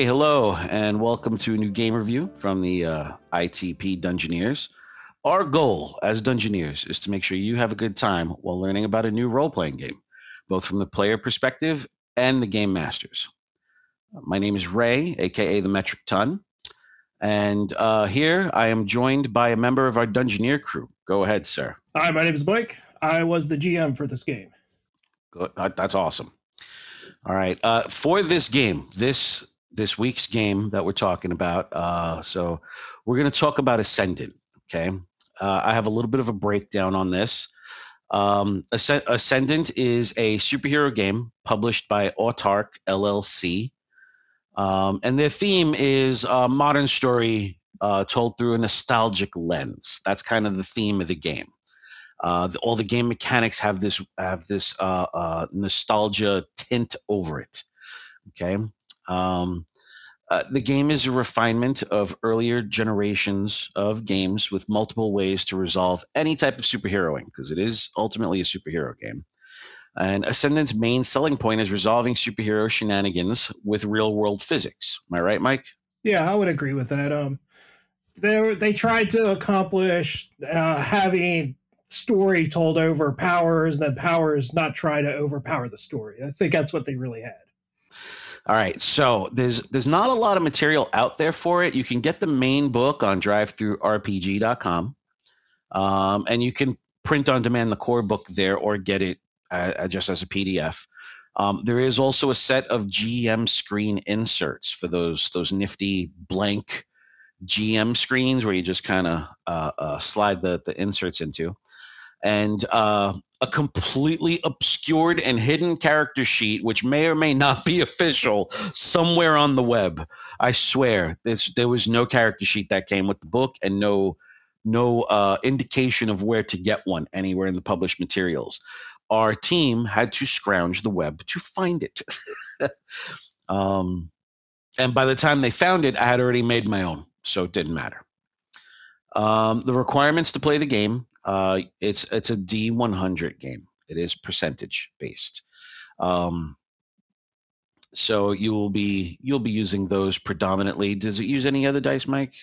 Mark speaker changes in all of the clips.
Speaker 1: Hey, hello, and welcome to a new game review from the uh, ITP Dungeoneers. Our goal as Dungeoneers is to make sure you have a good time while learning about a new role playing game, both from the player perspective and the game masters. My name is Ray, aka the Metric Ton, and uh, here I am joined by a member of our Dungeoneer crew. Go ahead, sir.
Speaker 2: Hi, my name is Blake. I was the GM for this game.
Speaker 1: Good. That's awesome. All right. Uh, for this game, this this week's game that we're talking about. Uh, so we're going to talk about Ascendant. Okay. Uh, I have a little bit of a breakdown on this. Um, Asc- Ascendant is a superhero game published by Autarch LLC. Um, and their theme is a modern story uh, told through a nostalgic lens. That's kind of the theme of the game. Uh, the, all the game mechanics have this have this uh, uh, nostalgia tint over it. Okay, um, uh, the game is a refinement of earlier generations of games with multiple ways to resolve any type of superheroing because it is ultimately a superhero game. And Ascendant's main selling point is resolving superhero shenanigans with real world physics. Am I right, Mike?
Speaker 2: Yeah, I would agree with that. Um, they they tried to accomplish uh, having story told over powers, and then powers not try to overpower the story. I think that's what they really had.
Speaker 1: All right, so there's there's not a lot of material out there for it. You can get the main book on DriveThruRPG.com, um, and you can print on demand the core book there or get it uh, just as a PDF. Um, there is also a set of GM screen inserts for those those nifty blank GM screens where you just kind of uh, uh, slide the the inserts into, and uh, a completely obscured and hidden character sheet, which may or may not be official, somewhere on the web. I swear, there was no character sheet that came with the book, and no no uh, indication of where to get one anywhere in the published materials. Our team had to scrounge the web to find it. um, and by the time they found it, I had already made my own, so it didn't matter. Um, the requirements to play the game uh, it's it's a D100 game. It is percentage based. Um, so you will be you'll be using those predominantly. Does it use any other dice, Mike?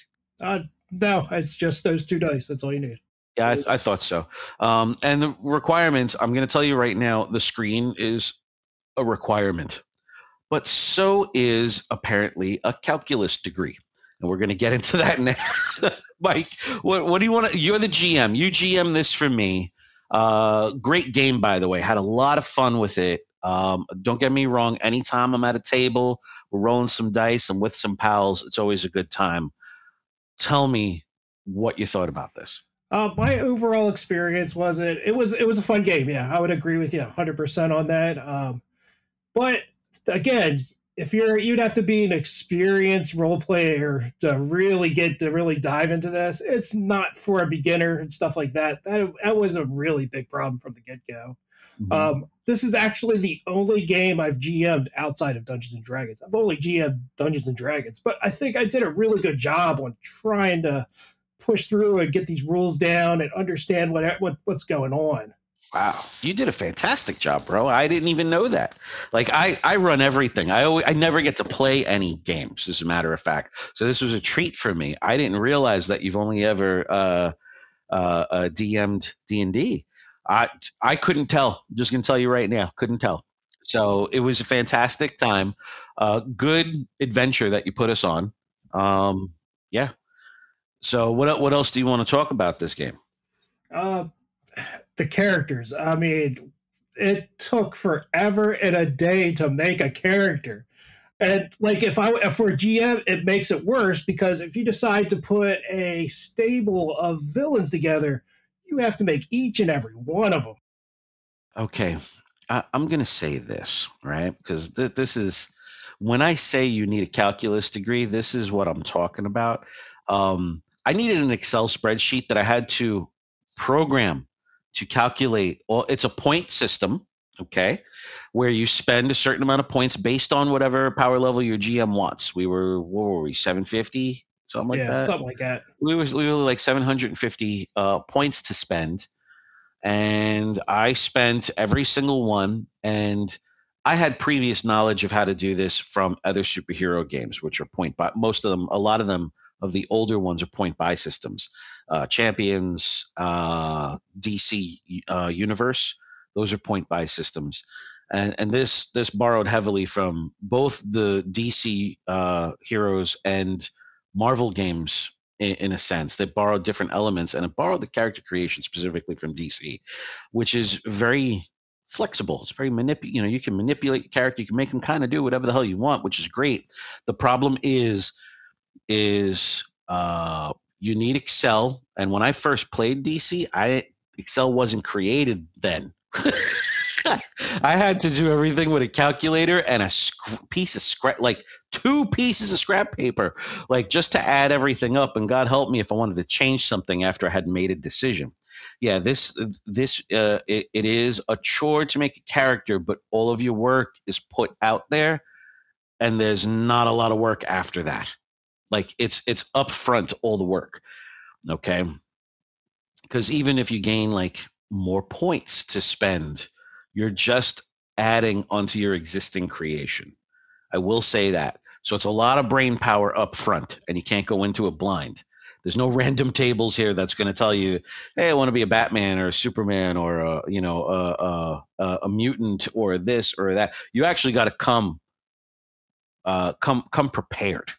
Speaker 2: Uh, no, it's just those two dice. That's all you need.
Speaker 1: Yeah, I, th- I thought so. Um, and the requirements, I'm going to tell you right now, the screen is a requirement, but so is apparently a calculus degree and we're going to get into that now. Mike, what, what do you want to? You're the GM. You GM this for me. Uh, great game, by the way. Had a lot of fun with it. Um, don't get me wrong. Anytime I'm at a table, we're rolling some dice, and with some pals, it's always a good time. Tell me what you thought about this.
Speaker 2: Uh, my overall experience was it. It was it was a fun game. Yeah, I would agree with you 100 percent on that. Um, but again, if you're you'd have to be an experienced role player to really get to really dive into this. It's not for a beginner and stuff like that. That, that was a really big problem from the get-go. Mm-hmm. um, this is actually the only game i've gm'd outside of dungeons and dragons. I've only gm'd dungeons and dragons but i think i did a really good job on trying to push through and get these rules down and understand what, what what's going on
Speaker 1: Wow, you did a fantastic job, bro. I didn't even know that. Like I, I run everything. I always, I never get to play any games, as a matter of fact. So this was a treat for me. I didn't realize that you've only ever uh, uh, uh, DM'd D and D. I, I couldn't tell. I'm just gonna tell you right now, couldn't tell. So it was a fantastic time. Uh, good adventure that you put us on. Um, yeah. So what what else do you want to talk about this game?
Speaker 2: Uh, the characters. I mean, it took forever and a day to make a character. And like if I if for GM, it makes it worse because if you decide to put a stable of villains together, you have to make each and every one of them.
Speaker 1: Okay, I, am to say this right because th- this is when I say you need a calculus degree. This is what I'm talking about. Um, I needed an Excel spreadsheet that I had to program to calculate all it's a point system okay where you spend a certain amount of points based on whatever power level your gm wants. We were what were we 750 something like that.
Speaker 2: yeah,
Speaker 1: that?
Speaker 2: something like that.
Speaker 1: We were, we were like 750 uh, points to spend. And i spent every single one and I had previous knowledge of how to do this from other superhero games, which are point but Most of them, a lot of them, of the older ones are point buy systems. Uh, Champions, uh, DC uh, Universe, those are point buy systems, and and this this borrowed heavily from both the DC uh, heroes and Marvel games in, in, a sense. They borrowed different elements, and it borrowed the character creation specifically from DC, which is very flexible. It's very manipul. You know, you can manipulate character. You can make them kind of do whatever the hell you want, which is great. The problem is, is uh, you need Excel. And when I first played DC, I Excel wasn't created then. I had to do everything with a calculator and a sc- piece of scrap, like two pieces of scrap paper, like just to add everything up. And God help me if I wanted to change something after I had made a decision yeah, this this uh, it, it is a chore to make a character, but all of your work is put out there, and there's not a lot of work after that. Like it's it's upfront all the work, okay? Because even if you gain like more points to spend, you're just adding onto your existing creation. I will say that. So it's a lot of brain power up front, and you can't go into it blind. There's no random tables here that's going to tell you, hey, I want to be a Batman or a Superman or a, you know a, a, a mutant or this or that. You actually got to come uh, come come prepared.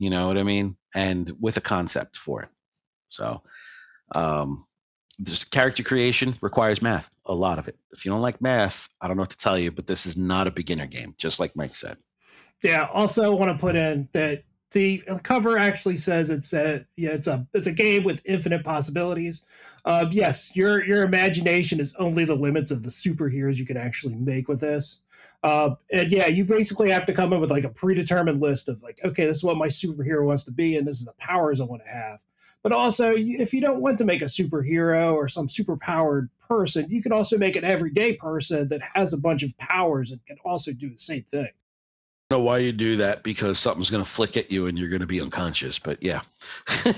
Speaker 1: You know what I mean? And with a concept for it. So, um, this character creation requires math, a lot of it. If you don't like math, I don't know what to tell you, but this is not a beginner game, just like Mike said.
Speaker 2: Yeah. Also, I want to put in that the cover actually says it's a yeah it's a it's a game with infinite possibilities. Uh, yes, your your imagination is only the limits of the superheroes you can actually make with this. Uh, and yeah, you basically have to come up with like a predetermined list of like, okay, this is what my superhero wants to be, and this is the powers I want to have. But also, if you don't want to make a superhero or some super powered person, you can also make an everyday person that has a bunch of powers and can also do the same thing
Speaker 1: know why you do that because something's going to flick at you and you're going to be unconscious but yeah.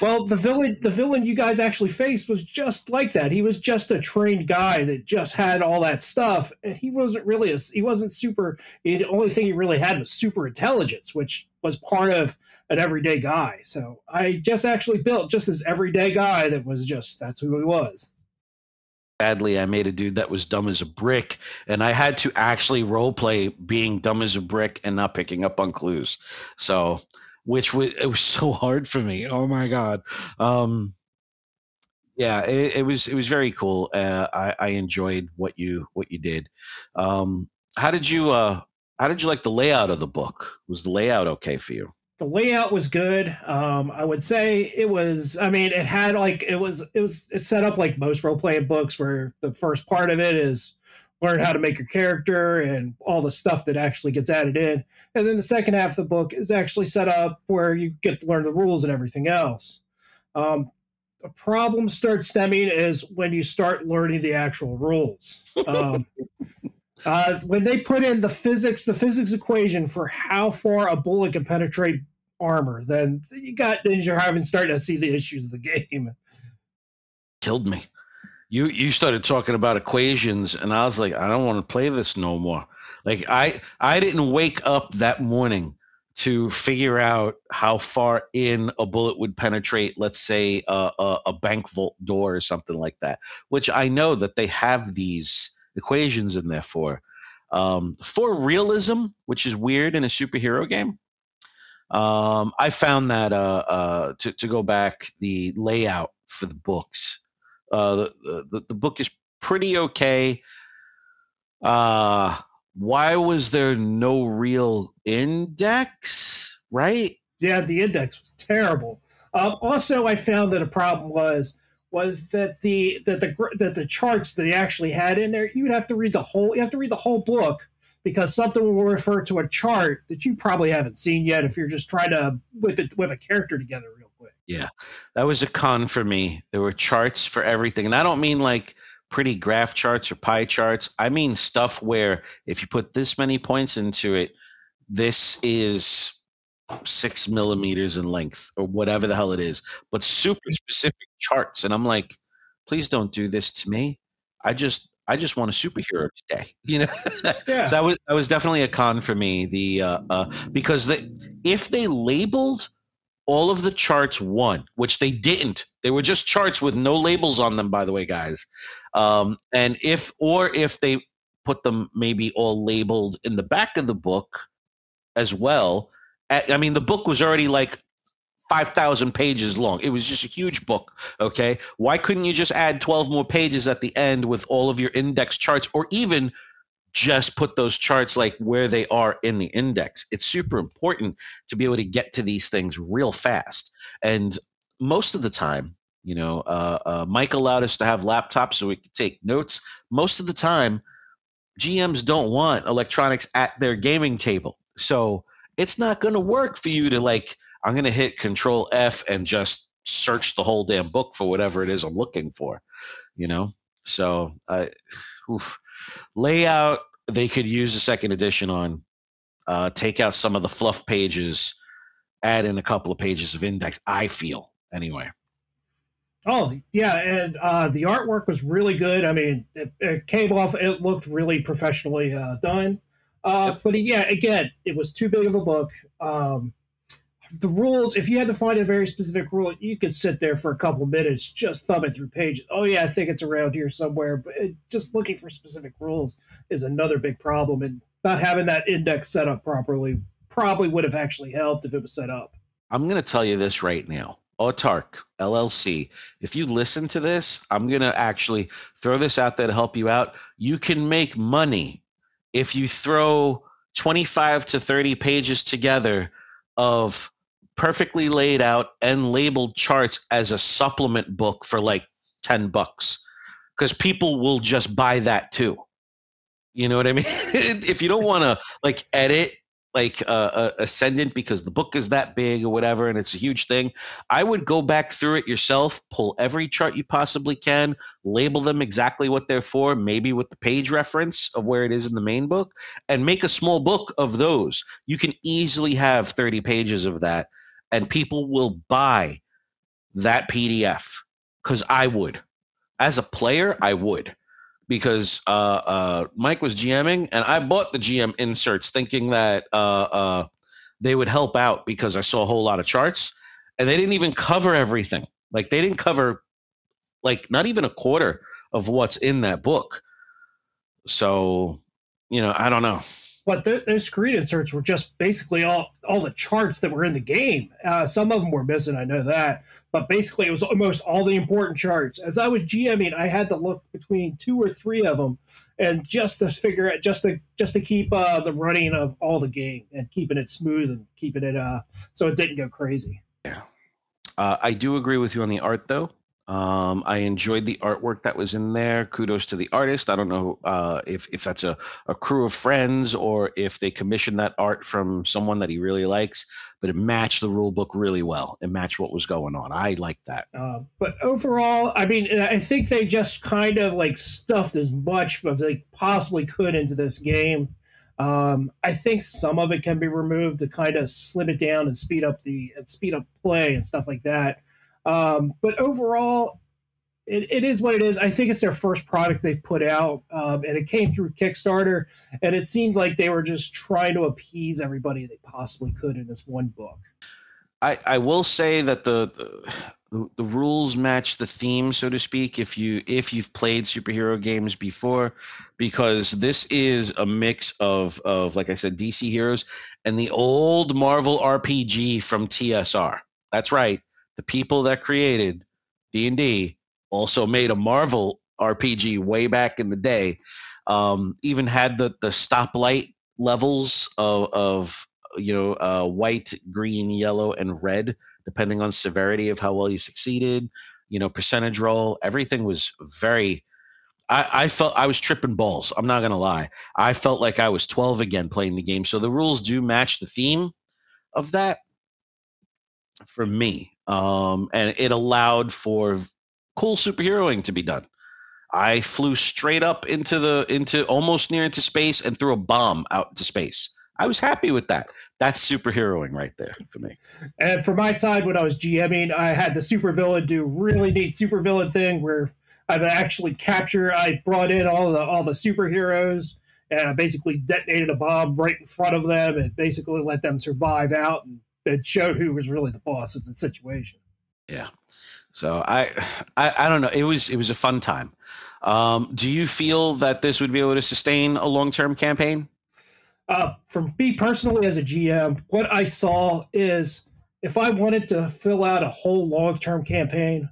Speaker 2: Well the villain the villain you guys actually faced was just like that. He was just a trained guy that just had all that stuff and he wasn't really a, he wasn't super the only thing he really had was super intelligence which was part of an everyday guy. So i just actually built just this everyday guy that was just that's who he was
Speaker 1: badly I made a dude that was dumb as a brick, and I had to actually role play being dumb as a brick and not picking up on clues. So, which was it was so hard for me. Oh my god. Um, yeah, it, it was it was very cool. Uh, I, I enjoyed what you what you did. Um, how did you uh, how did you like the layout of the book? Was the layout okay for you?
Speaker 2: The layout was good. Um, I would say it was. I mean, it had like it was it was it's set up like most role playing books, where the first part of it is learn how to make your character and all the stuff that actually gets added in, and then the second half of the book is actually set up where you get to learn the rules and everything else. Um, the problem starts stemming is when you start learning the actual rules. Um, uh, when they put in the physics, the physics equation for how far a bullet can penetrate armor, then you got then you're having starting to see the issues of the game.
Speaker 1: Killed me. You you started talking about equations, and I was like, I don't want to play this no more. Like I I didn't wake up that morning to figure out how far in a bullet would penetrate, let's say a, a, a bank vault door or something like that. Which I know that they have these equations in there for. Um, for realism, which is weird in a superhero game, um, I found that uh, uh, to to go back the layout for the books. Uh, the, the the book is pretty okay. Uh, why was there no real index? Right?
Speaker 2: Yeah, the index was terrible. Um, also, I found that a problem was was that the that the that the charts that they actually had in there, you would have to read the whole. You have to read the whole book because something will refer to a chart that you probably haven't seen yet if you're just trying to whip it whip a character together real quick.
Speaker 1: Yeah, that was a con for me. There were charts for everything, and I don't mean like pretty graph charts or pie charts. I mean stuff where if you put this many points into it, this is six millimeters in length or whatever the hell it is, but super specific charts. And I'm like, please don't do this to me. I just I just want a superhero today, you know. Yeah. so that was that was definitely a con for me. The uh, uh, because the, if they labeled all of the charts one, which they didn't, they were just charts with no labels on them. By the way, guys, um, and if or if they put them maybe all labeled in the back of the book as well. I mean, the book was already like 5,000 pages long. It was just a huge book. Okay. Why couldn't you just add 12 more pages at the end with all of your index charts or even just put those charts like where they are in the index? It's super important to be able to get to these things real fast. And most of the time, you know, uh, uh, Mike allowed us to have laptops so we could take notes. Most of the time, GMs don't want electronics at their gaming table. So it's not going to work for you to like I'm going to hit Control F and just search the whole damn book for whatever it is I'm looking for, you know. So, uh, oof. layout they could use a second edition on. Uh, take out some of the fluff pages, add in a couple of pages of index. I feel anyway.
Speaker 2: Oh yeah, and uh, the artwork was really good. I mean, it, it came off. It looked really professionally uh, done. Uh, yep. But yeah, again, it was too big of a book. Um, the rules, if you had to find a very specific rule, you could sit there for a couple minutes just thumbing through pages. Oh yeah, I think it's around here somewhere. But it, just looking for specific rules is another big problem, and not having that index set up properly probably would have actually helped if it was set up.
Speaker 1: I'm going to tell you this right now. Autarch LLC. If you listen to this, I'm going to actually throw this out there to help you out. You can make money if you throw 25 to 30 pages together of perfectly laid out and labeled charts as a supplement book for like 10 bucks because people will just buy that too. You know what I mean? if you don't want to like edit like uh, uh, Ascendant because the book is that big or whatever and it's a huge thing, I would go back through it yourself, pull every chart you possibly can, label them exactly what they're for, maybe with the page reference of where it is in the main book, and make a small book of those. You can easily have 30 pages of that and people will buy that PDF because I would. As a player, I would because uh, uh, Mike was GMing and I bought the GM inserts thinking that uh, uh, they would help out because I saw a whole lot of charts and they didn't even cover everything. Like they didn't cover like not even a quarter of what's in that book. So, you know, I don't know
Speaker 2: but th- those screen inserts were just basically all all the charts that were in the game. Uh, some of them were missing, I know that, but basically it was almost all the important charts. As I was GMing, I had to look between two or three of them, and just to figure out, just to just to keep uh, the running of all the game and keeping it smooth and keeping it uh so it didn't go crazy.
Speaker 1: Yeah, uh, I do agree with you on the art though. Um, I enjoyed the artwork that was in there. Kudos to the artist. I don't know uh, if if that's a, a crew of friends or if they commissioned that art from someone that he really likes, but it matched the rule book really well. It matched what was going on. I like that.
Speaker 2: Uh, but overall, I mean, I think they just kind of like stuffed as much as they possibly could into this game. Um, I think some of it can be removed to kind of slim it down and speed up the and speed up play and stuff like that. Um, but overall, it, it is what it is. I think it's their first product they've put out, um, and it came through Kickstarter, and it seemed like they were just trying to appease everybody they possibly could in this one book.
Speaker 1: I, I will say that the, the the rules match the theme, so to speak. If you if you've played superhero games before, because this is a mix of of like I said, DC heroes and the old Marvel RPG from TSR. That's right the people that created D&D also made a Marvel RPG way back in the day. Um, even had the the stoplight levels of, of you know uh, white, green, yellow, and red, depending on severity of how well you succeeded. You know, percentage roll. Everything was very. I, I felt I was tripping balls. I'm not gonna lie. I felt like I was 12 again playing the game. So the rules do match the theme of that for me um, and it allowed for cool superheroing to be done. I flew straight up into the into almost near into space and threw a bomb out into space. I was happy with that. That's superheroing right there for me.
Speaker 2: And for my side, when I was GMing, I had the supervillain do really neat supervillain thing where I've actually captured. I brought in all the all the superheroes, and I basically detonated a bomb right in front of them, and basically let them survive out, and it showed who was really the boss of the situation.
Speaker 1: Yeah. So I, I, I don't know. It was it was a fun time. Um, do you feel that this would be able to sustain a long term campaign?
Speaker 2: Uh, for me personally, as a GM, what I saw is if I wanted to fill out a whole long term campaign,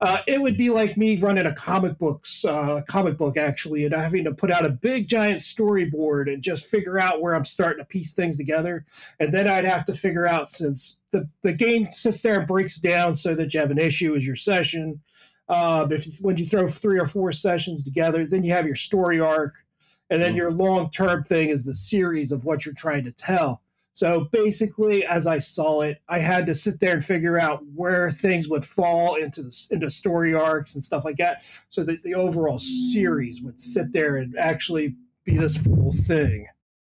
Speaker 2: uh, it would be like me running a comic books uh, comic book actually, and having to put out a big giant storyboard and just figure out where I'm starting to piece things together, and then I'd have to figure out since the the game sits there and breaks down so that you have an issue as your session. Uh, if when you throw three or four sessions together, then you have your story arc, and then mm. your long term thing is the series of what you're trying to tell. So basically, as I saw it, I had to sit there and figure out where things would fall into the, into story arcs and stuff like that, so that the overall series would sit there and actually be this full thing.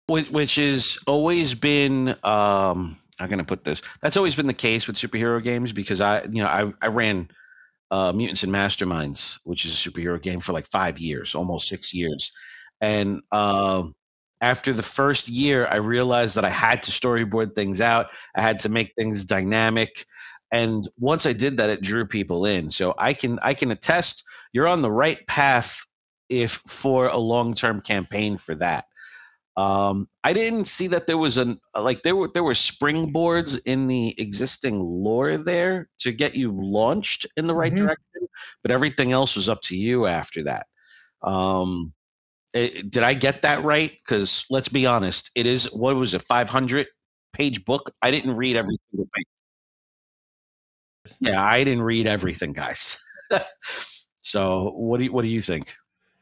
Speaker 1: Which has always been, um, I'm to put this. That's always been the case with superhero games because I, you know, I I ran uh, Mutants and Masterminds, which is a superhero game for like five years, almost six years, and. Uh, after the first year, I realized that I had to storyboard things out. I had to make things dynamic. And once I did that, it drew people in. So I can I can attest you're on the right path if for a long term campaign for that. Um, I didn't see that there was an like there were there were springboards in the existing lore there to get you launched in the right mm-hmm. direction, but everything else was up to you after that. Um, Eh, did I get that right? Because let's be honest, it is what was it, 500 page book? I didn't read every single page. Yeah, I didn't read everything, guys. so what do you, what do you think?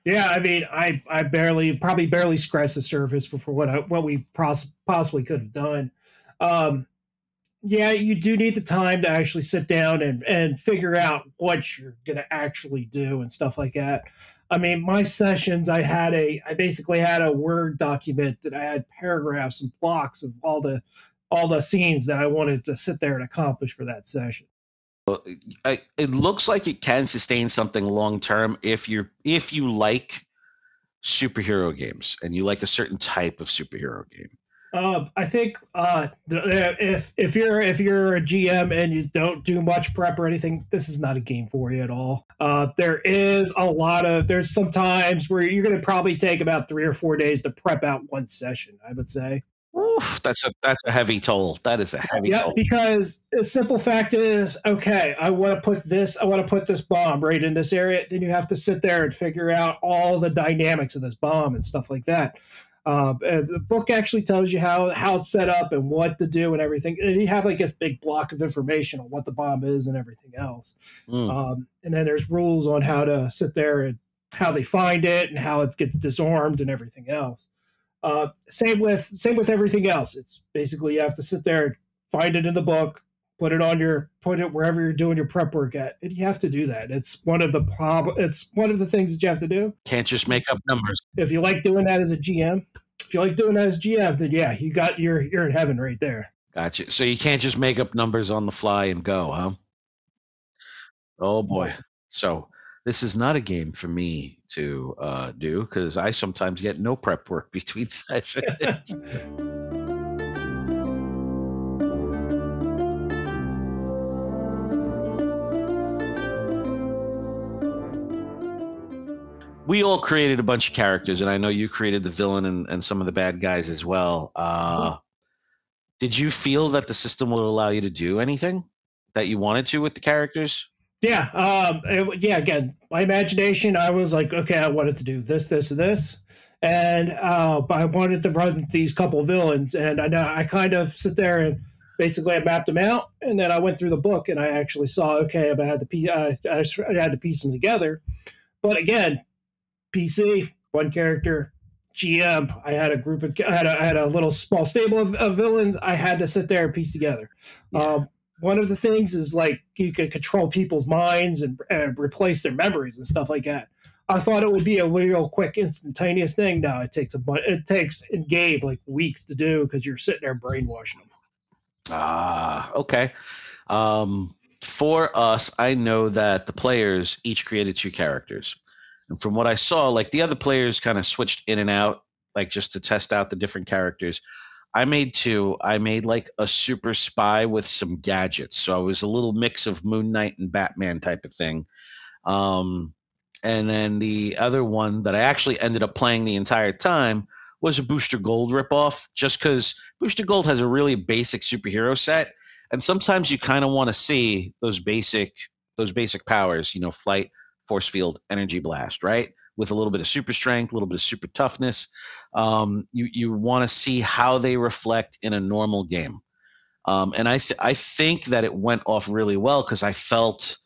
Speaker 2: Yeah, I mean, I I barely probably barely scratched the surface before what I, what we pos- possibly could have done. Um, yeah, you do need the time to actually sit down and and figure out what you're to actually do and stuff like that. I mean, my sessions, I had a, I basically had a Word document that I had paragraphs and blocks of all the, all the scenes that I wanted to sit there and accomplish for that session.
Speaker 1: It looks like it can sustain something long term if you're, if you like superhero games and you like a certain type of superhero game.
Speaker 2: Uh, I think uh, if if you're if you're a GM and you don't do much prep or anything, this is not a game for you at all. Uh, there is a lot of there's some times where you're going to probably take about three or four days to prep out one session. I would say.
Speaker 1: Oof, that's a that's a heavy toll. That is a heavy yeah, toll.
Speaker 2: because the simple fact is, okay, I want to put this, I want to put this bomb right in this area. Then you have to sit there and figure out all the dynamics of this bomb and stuff like that. Um, the book actually tells you how how it's set up and what to do and everything. And you have like this big block of information on what the bomb is and everything else. Mm. Um, and then there's rules on how to sit there and how they find it and how it gets disarmed and everything else. Uh, same with same with everything else. It's basically you have to sit there and find it in the book, put it on your put it wherever you're doing your prep work at, and you have to do that. It's one of the prob it's one of the things that you have to do.
Speaker 1: Can't just make up numbers.
Speaker 2: If you like doing that as a GM, if you like doing that as GM, then yeah, you got you're you're in heaven right there.
Speaker 1: Gotcha. So you can't just make up numbers on the fly and go, huh? Oh boy. So this is not a game for me to uh, do because I sometimes get no prep work between sessions. we all created a bunch of characters, and I know you created the villain and, and some of the bad guys as well. Uh, did you feel that the system would allow you to do anything that you wanted to with the characters?
Speaker 2: Yeah, um, it, yeah. Again, my imagination. I was like, okay, I wanted to do this, this, and this, and uh, I wanted to run these couple villains, and I know I kind of sit there and basically I mapped them out, and then I went through the book and I actually saw, okay, I had to piece, I had to piece them together. But again, PC, one character. GM, I had a group of, I had a, I had a little small stable of, of, villains. I had to sit there and piece together. Yeah. Um, one of the things is like you could control people's minds and, and replace their memories and stuff like that. I thought it would be a real quick, instantaneous thing. No, it takes a bunch it takes in game like weeks to do because you're sitting there brainwashing them.
Speaker 1: Ah, okay. Um, for us, I know that the players each created two characters. And from what I saw, like the other players kind of switched in and out, like just to test out the different characters. I made two. I made like a super spy with some gadgets. So it was a little mix of Moon Knight and Batman type of thing. Um, and then the other one that I actually ended up playing the entire time was a Booster Gold ripoff, just because Booster Gold has a really basic superhero set, and sometimes you kind of want to see those basic those basic powers, you know, flight, force field, energy blast, right? With a little bit of super strength, a little bit of super toughness. Um, you you want to see how they reflect in a normal game, um, and I th- I think that it went off really well because I felt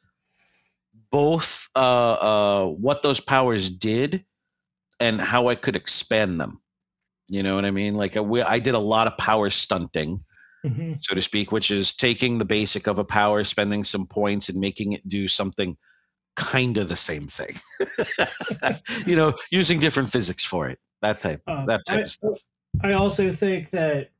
Speaker 1: both uh, uh, what those powers did and how I could expand them. You know what I mean? Like I, I did a lot of power stunting, mm-hmm. so to speak, which is taking the basic of a power, spending some points, and making it do something kind of the same thing. you know, using different physics for it. That type, uh, that type
Speaker 2: I,
Speaker 1: of stuff.
Speaker 2: I also think that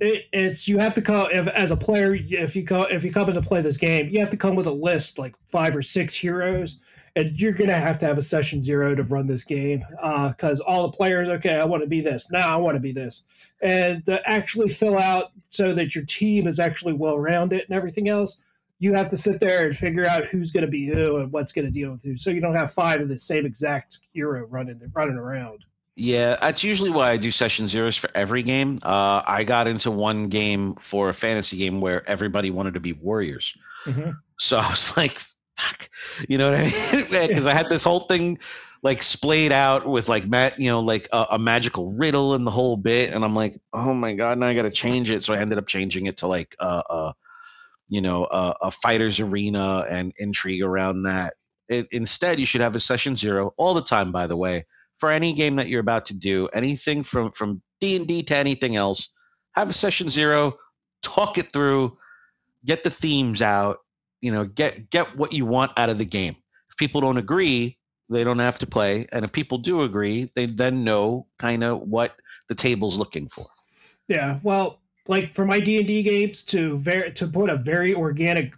Speaker 2: it, it's you have to come if, as a player if you come if you come in to play this game you have to come with a list like five or six heroes and you're gonna have to have a session zero to run this game because uh, all the players okay i want to be this now i want to be this and to actually fill out so that your team is actually well rounded and everything else you have to sit there and figure out who's going to be who and what's going to deal with who so you don't have five of the same exact hero running running around
Speaker 1: yeah, that's usually why I do session zeros for every game. Uh, I got into one game for a fantasy game where everybody wanted to be warriors. Mm-hmm. So I was like, fuck. You know what I mean? Because I had this whole thing like splayed out with like Matt, you know, like a, a, magical riddle and the whole bit. And I'm like, oh my God, now I got to change it. So I ended up changing it to like, uh, uh you know, uh, a fighter's arena and intrigue around that. It, instead, you should have a session zero all the time, by the way for any game that you're about to do, anything from from D and D to anything else, have a session zero, talk it through, get the themes out, you know, get get what you want out of the game. If people don't agree, they don't have to play, and if people do agree, they then know kind of what the table's looking for.
Speaker 2: Yeah, well, like for my D and D games, to ver- to put a very organic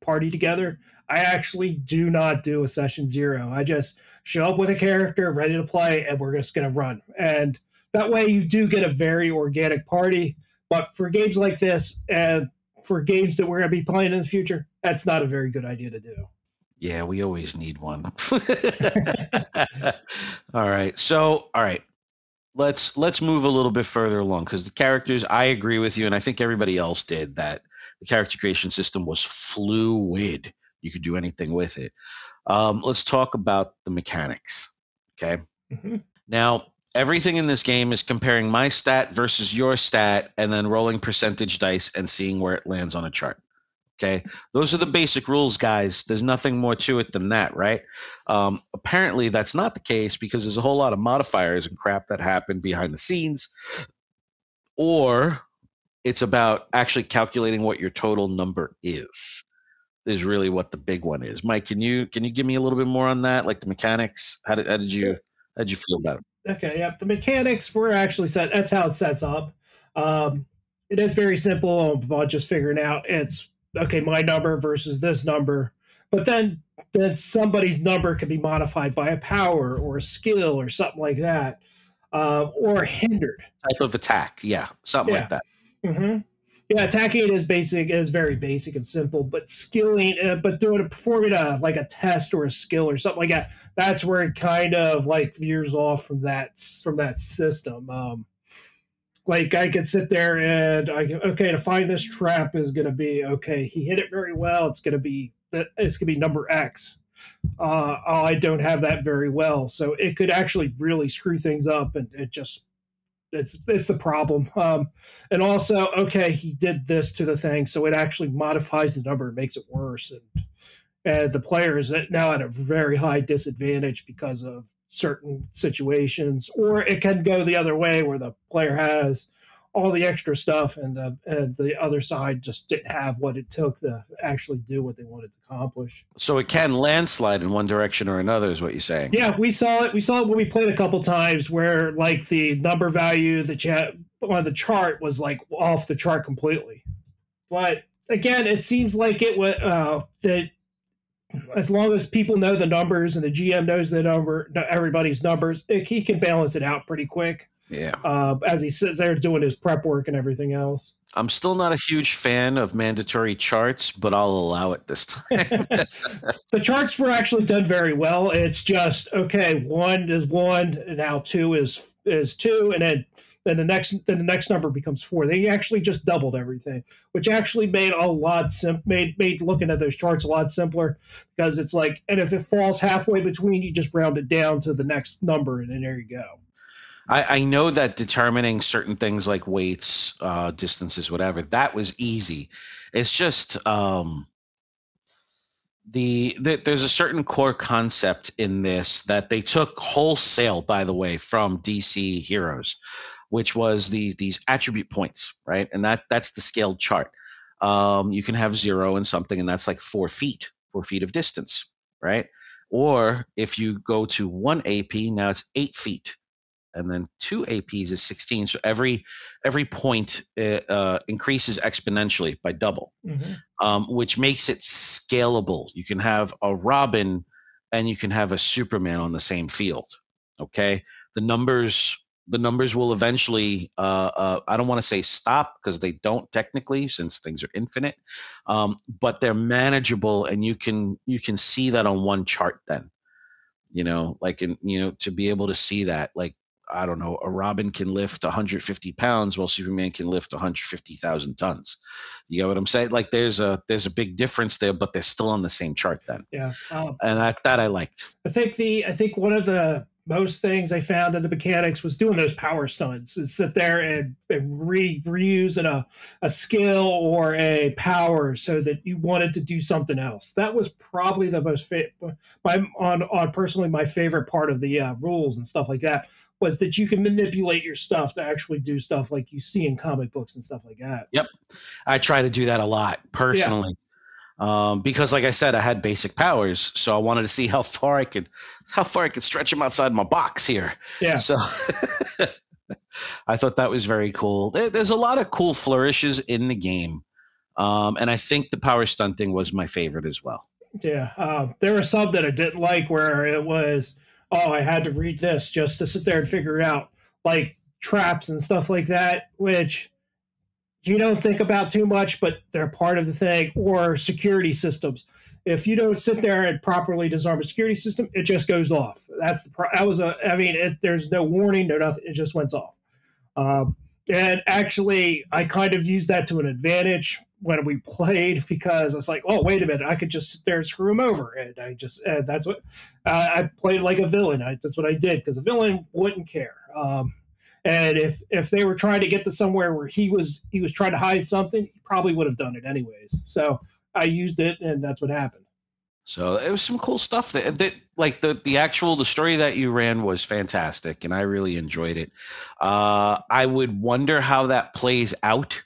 Speaker 2: party together, I actually do not do a session zero. I just show up with a character ready to play and we're just going to run. And that way you do get a very organic party. But for games like this and for games that we're going to be playing in the future that's not a very good idea to do.
Speaker 1: Yeah we always need one. All right. So all right let's let's move a little bit further along because the characters i agree with you and i think everybody else did that the character creation system was fluid you could do anything with it um, let's talk about the mechanics. Okay. Mm-hmm. Now, everything in this game is comparing my stat versus your stat and then rolling percentage dice and seeing where it lands on a chart. Okay. Those are the basic rules, guys. There's nothing more to it than that, right? Um, apparently, that's not the case because there's a whole lot of modifiers and crap that happen behind the scenes. Or it's about actually calculating what your total number is is really what the big one is. Mike, can you can you give me a little bit more on that, like the mechanics? How did how did you how did you feel about it?
Speaker 2: Okay, yeah, the mechanics were actually set. That's how it sets up. Um, it is very simple about just figuring out it's okay my number versus this number, but then then somebody's number can be modified by a power or a skill or something like that, uh, or hindered
Speaker 1: type of attack. Yeah, something yeah. like that.
Speaker 2: Mm-hmm. Yeah, attacking is basic, is very basic and simple, but skilling, uh, but doing a performing a like a test or a skill or something like that, that's where it kind of like veers off from that from that system. Um, like I could sit there and I okay to find this trap is going to be okay. He hit it very well. It's going to be that it's going to be number X. Uh, I don't have that very well, so it could actually really screw things up, and it just it's it's the problem. Um, and also, okay, he did this to the thing, so it actually modifies the number, and makes it worse, and and the player is now at a very high disadvantage because of certain situations, or it can go the other way where the player has all the extra stuff and the and the other side just didn't have what it took to actually do what they wanted to accomplish.
Speaker 1: So it can landslide in one direction or another, is what you're saying?
Speaker 2: Yeah, we saw it. We saw it when we played a couple times where like the number value the chat on the chart was like off the chart completely. But again, it seems like it was uh, that as long as people know the numbers and the GM knows the number, everybody's numbers, it, he can balance it out pretty quick.
Speaker 1: Yeah.
Speaker 2: Uh, as he sits there doing his prep work and everything else.
Speaker 1: I'm still not a huge fan of mandatory charts, but I'll allow it this time.
Speaker 2: the charts were actually done very well. It's just okay, one is one, and now two is is two, and then then the next then the next number becomes four. They actually just doubled everything, which actually made a lot sim- made made looking at those charts a lot simpler because it's like, and if it falls halfway between, you just round it down to the next number, and then there you go.
Speaker 1: I, I know that determining certain things like weights, uh, distances, whatever, that was easy. It's just um, the, the there's a certain core concept in this that they took wholesale, by the way, from DC Heroes which was the these attribute points, right? And that that's the scaled chart. Um, you can have zero and something, and that's like four feet, four feet of distance, right? Or if you go to one AP, now it's eight feet, and then two APs is 16. So every every point uh, uh, increases exponentially by double, mm-hmm. um, which makes it scalable. You can have a Robin and you can have a Superman on the same field. Okay, the numbers the numbers will eventually uh, uh, i don't want to say stop because they don't technically since things are infinite um, but they're manageable and you can you can see that on one chart then. You know like in you know to be able to see that like i don't know a robin can lift 150 pounds while superman can lift 150000 tons. You get what i'm saying? Like there's a there's a big difference there but they're still on the same chart then.
Speaker 2: Yeah um,
Speaker 1: and that that i liked.
Speaker 2: I think the i think one of the most things I found in the mechanics was doing those power stunts and sit there and, and re, reuse a, a skill or a power so that you wanted to do something else. That was probably the most fa- my on on personally my favorite part of the uh, rules and stuff like that was that you can manipulate your stuff to actually do stuff like you see in comic books and stuff like that.
Speaker 1: Yep, I try to do that a lot personally um, because like I said, I had basic powers, so I wanted to see how far I could how far I could stretch them outside my box here.
Speaker 2: Yeah.
Speaker 1: So I thought that was very cool. There's a lot of cool flourishes in the game, um, and I think the power stunting was my favorite as well.
Speaker 2: Yeah, uh, there were some that I didn't like where it was, oh, I had to read this just to sit there and figure it out, like traps and stuff like that, which you don't think about too much, but they're part of the thing, or security systems. If you don't sit there and properly disarm a security system, it just goes off. That's the pro- that was a. I mean, it, there's no warning, no nothing. It just went off. Um, and actually, I kind of used that to an advantage when we played because I was like, oh, wait a minute, I could just sit there and screw him over, and I just and that's what uh, I played like a villain. I, that's what I did because a villain wouldn't care. Um, and if if they were trying to get to somewhere where he was he was trying to hide something, he probably would have done it anyways. So I used it, and that's what happened.
Speaker 1: So it was some cool stuff that, that like the the actual the story that you ran was fantastic, and I really enjoyed it. Uh, I would wonder how that plays out.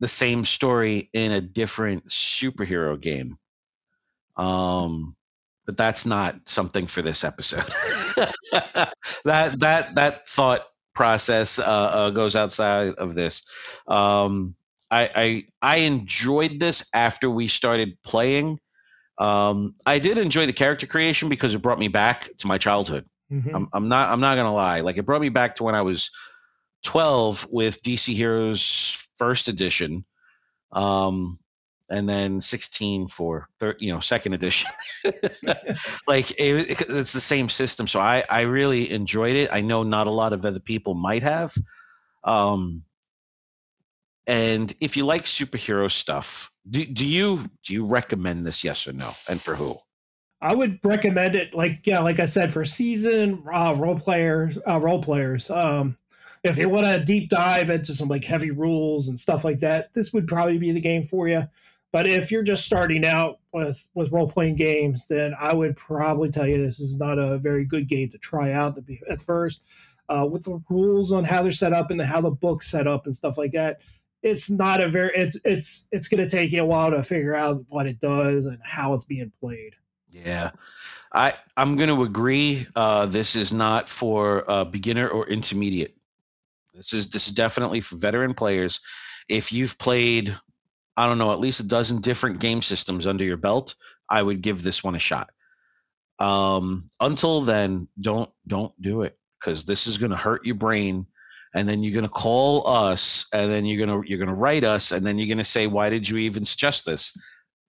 Speaker 1: The same story in a different superhero game. Um, but that's not something for this episode. that that that thought process uh, uh, goes outside of this. Um, I, I, I enjoyed this after we started playing. Um, I did enjoy the character creation because it brought me back to my childhood. Mm-hmm. I'm, I'm not I'm not gonna lie. Like it brought me back to when I was 12 with DC Heroes First Edition. Um, and then 16 for third, you know, second edition. like it, it's the same system. So I, I really enjoyed it. I know not a lot of other people might have. Um, and if you like superhero stuff, do, do you do you recommend this? Yes or no? And for who?
Speaker 2: I would recommend it. Like yeah, like I said, for season uh, role players, uh, role players. Um, if you want to deep dive into some like heavy rules and stuff like that, this would probably be the game for you. But if you're just starting out with with role playing games, then I would probably tell you this is not a very good game to try out at first. Uh, with the rules on how they're set up and how the book's set up and stuff like that, it's not a very it's it's it's going to take you a while to figure out what it does and how it's being played.
Speaker 1: Yeah. I I'm going to agree. Uh, this is not for uh, beginner or intermediate. This is this is definitely for veteran players. If you've played I don't know, at least a dozen different game systems under your belt, I would give this one a shot. Um, until then, don't don't do it because this is going to hurt your brain, and then you're going to call us, and then you're gonna you're gonna write us, and then you're going to say, why did you even suggest this?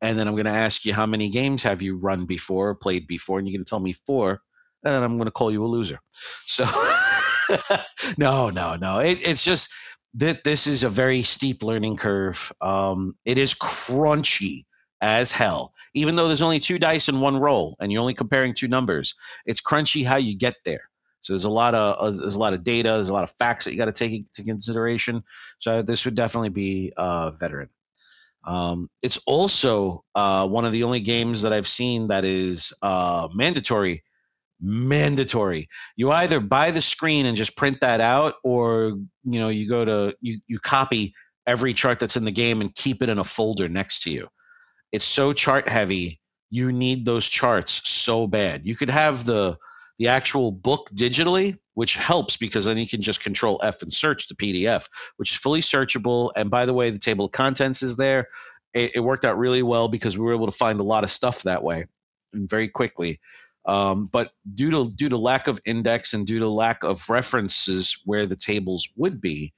Speaker 1: And then I'm going to ask you how many games have you run before, played before, and you're going to tell me four, and I'm going to call you a loser. So no, no, no. It, it's just that this is a very steep learning curve. Um, it is crunchy as hell. Even though there's only two dice in one roll and you're only comparing two numbers, it's crunchy how you get there. So there's a lot of uh, there's a lot of data, there's a lot of facts that you got to take into consideration. So this would definitely be a veteran. Um, it's also uh, one of the only games that I've seen that is uh, mandatory mandatory. You either buy the screen and just print that out, or you know you go to you you copy every chart that's in the game and keep it in a folder next to you. It's so chart heavy. You need those charts so bad. You could have the the actual book digitally, which helps because then you can just control F and search the PDF, which is fully searchable. And by the way, the table of contents is there. It, it worked out really well because we were able to find a lot of stuff that way very quickly. Um, but due to due to lack of index and due to lack of references where the tables would be,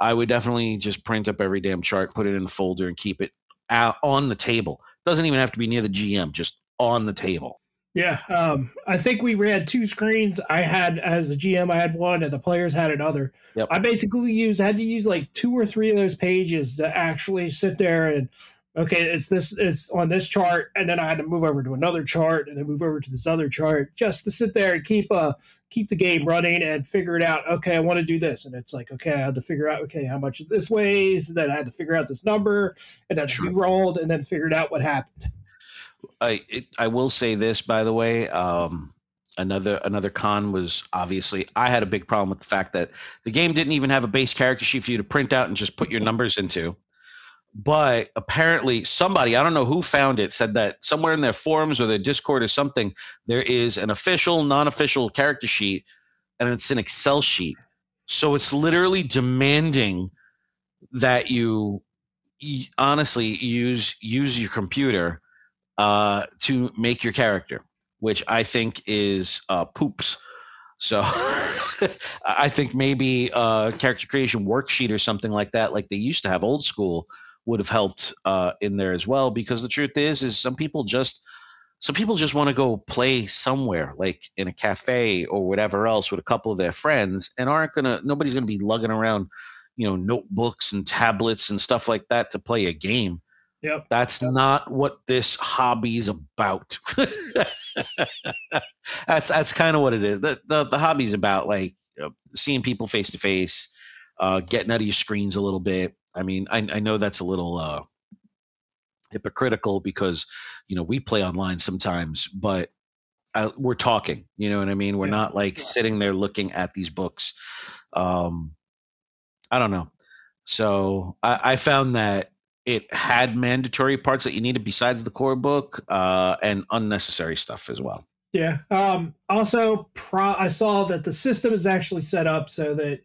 Speaker 1: I would definitely just print up every damn chart, put it in a folder, and keep it out on the table. Doesn't even have to be near the GM, just on the table.
Speaker 2: Yeah, um, I think we had two screens. I had as a GM, I had one, and the players had another. Yep. I basically used had to use like two or three of those pages to actually sit there and okay, it's this, it's on this chart, and then I had to move over to another chart, and then move over to this other chart, just to sit there and keep uh keep the game running and figure it out. Okay, I want to do this, and it's like okay, I had to figure out okay how much this weighs, then I had to figure out this number, and then sure. rolled, and then figured out what happened.
Speaker 1: I it, I will say this by the way. Um, another another con was obviously I had a big problem with the fact that the game didn't even have a base character sheet for you to print out and just put your numbers into but apparently somebody i don't know who found it said that somewhere in their forums or their discord or something there is an official non-official character sheet and it's an excel sheet. So it's literally demanding that you, honestly use use your computer uh, to make your character which i think is uh, poops. So I think maybe a character creation worksheet or something like that, like they used to have old school, would have helped uh, in there as well. Because the truth is, is some people just some people just want to go play somewhere, like in a cafe or whatever else, with a couple of their friends, and aren't gonna. Nobody's gonna be lugging around, you know, notebooks and tablets and stuff like that to play a game.
Speaker 2: Yep.
Speaker 1: That's
Speaker 2: yep.
Speaker 1: not what this hobby's about. that's that's kind of what it is. The, the the hobby's about like you know, seeing people face to face, getting out of your screens a little bit, I mean, I, I know that's a little uh, hypocritical because you know we play online sometimes, but I, we're talking. You know what I mean? We're yeah. not like yeah. sitting there looking at these books. Um, I don't know. So I, I, found that it had mandatory parts that you needed besides the core book uh, and unnecessary stuff as well.
Speaker 2: Yeah. Um, also, pro- I saw that the system is actually set up so that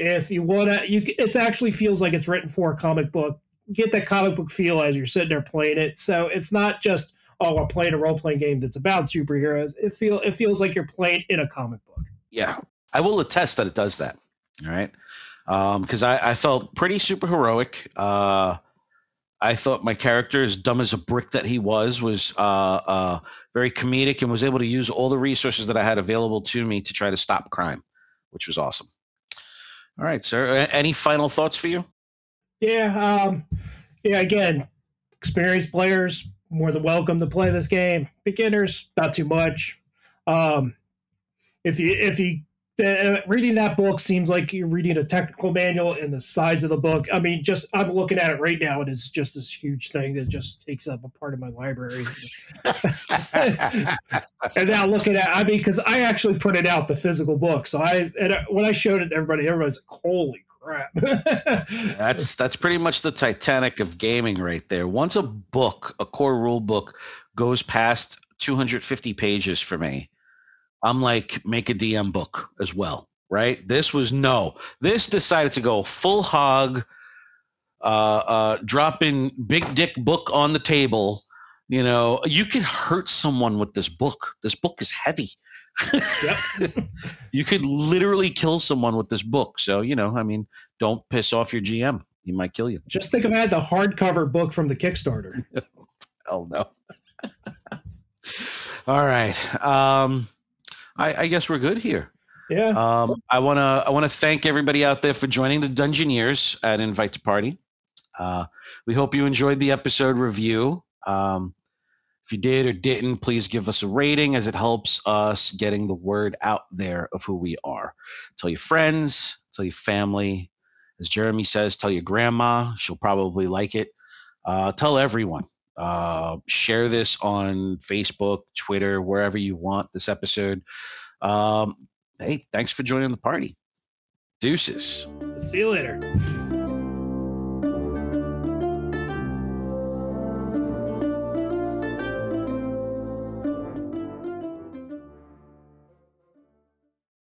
Speaker 2: if you want to, you it actually feels like it's written for a comic book. Get that comic book feel as you're sitting there playing it. So it's not just oh, we're playing a role playing game that's about superheroes. It feel it feels like you're playing in a comic book.
Speaker 1: Yeah, I will attest that it does that. All right, because um, I, I felt pretty super heroic. Uh, I thought my character, as dumb as a brick that he was, was uh, uh, very comedic and was able to use all the resources that I had available to me to try to stop crime, which was awesome. All right, sir. Any final thoughts for you?
Speaker 2: Yeah, um, yeah. Again, experienced players more than welcome to play this game. Beginners, not too much. Um, if you if you Uh, reading that book seems like you're reading a technical manual and the size of the book. I mean, just I'm looking at it right now, and it's just this huge thing that just takes up a part of my library. and now looking at, I mean, because I actually printed out the physical book, so I and uh, when I showed it to everybody, everybody's like, "Holy crap!"
Speaker 1: that's that's pretty much the Titanic of gaming right there. Once a book, a core rule book, goes past 250 pages for me I'm like, make a DM book as well, right? This was no. This decided to go full hog. uh, uh, dropping big dick book on the table. You know, you could hurt someone with this book. This book is heavy. You could literally kill someone with this book. So, you know, I mean, don't piss off your GM. He might kill you.
Speaker 2: Just think about the hardcover book from the Kickstarter.
Speaker 1: Hell no. All right. Um, I, I guess we're good here.
Speaker 2: Yeah.
Speaker 1: Um, I wanna I wanna thank everybody out there for joining the Dungeoneers at Invite to Party. Uh, we hope you enjoyed the episode review. Um, if you did or didn't, please give us a rating as it helps us getting the word out there of who we are. Tell your friends, tell your family. As Jeremy says, tell your grandma. She'll probably like it. Uh, tell everyone. Uh, share this on Facebook, Twitter, wherever you want this episode. Um, hey, thanks for joining the party. Deuces.
Speaker 2: See you later.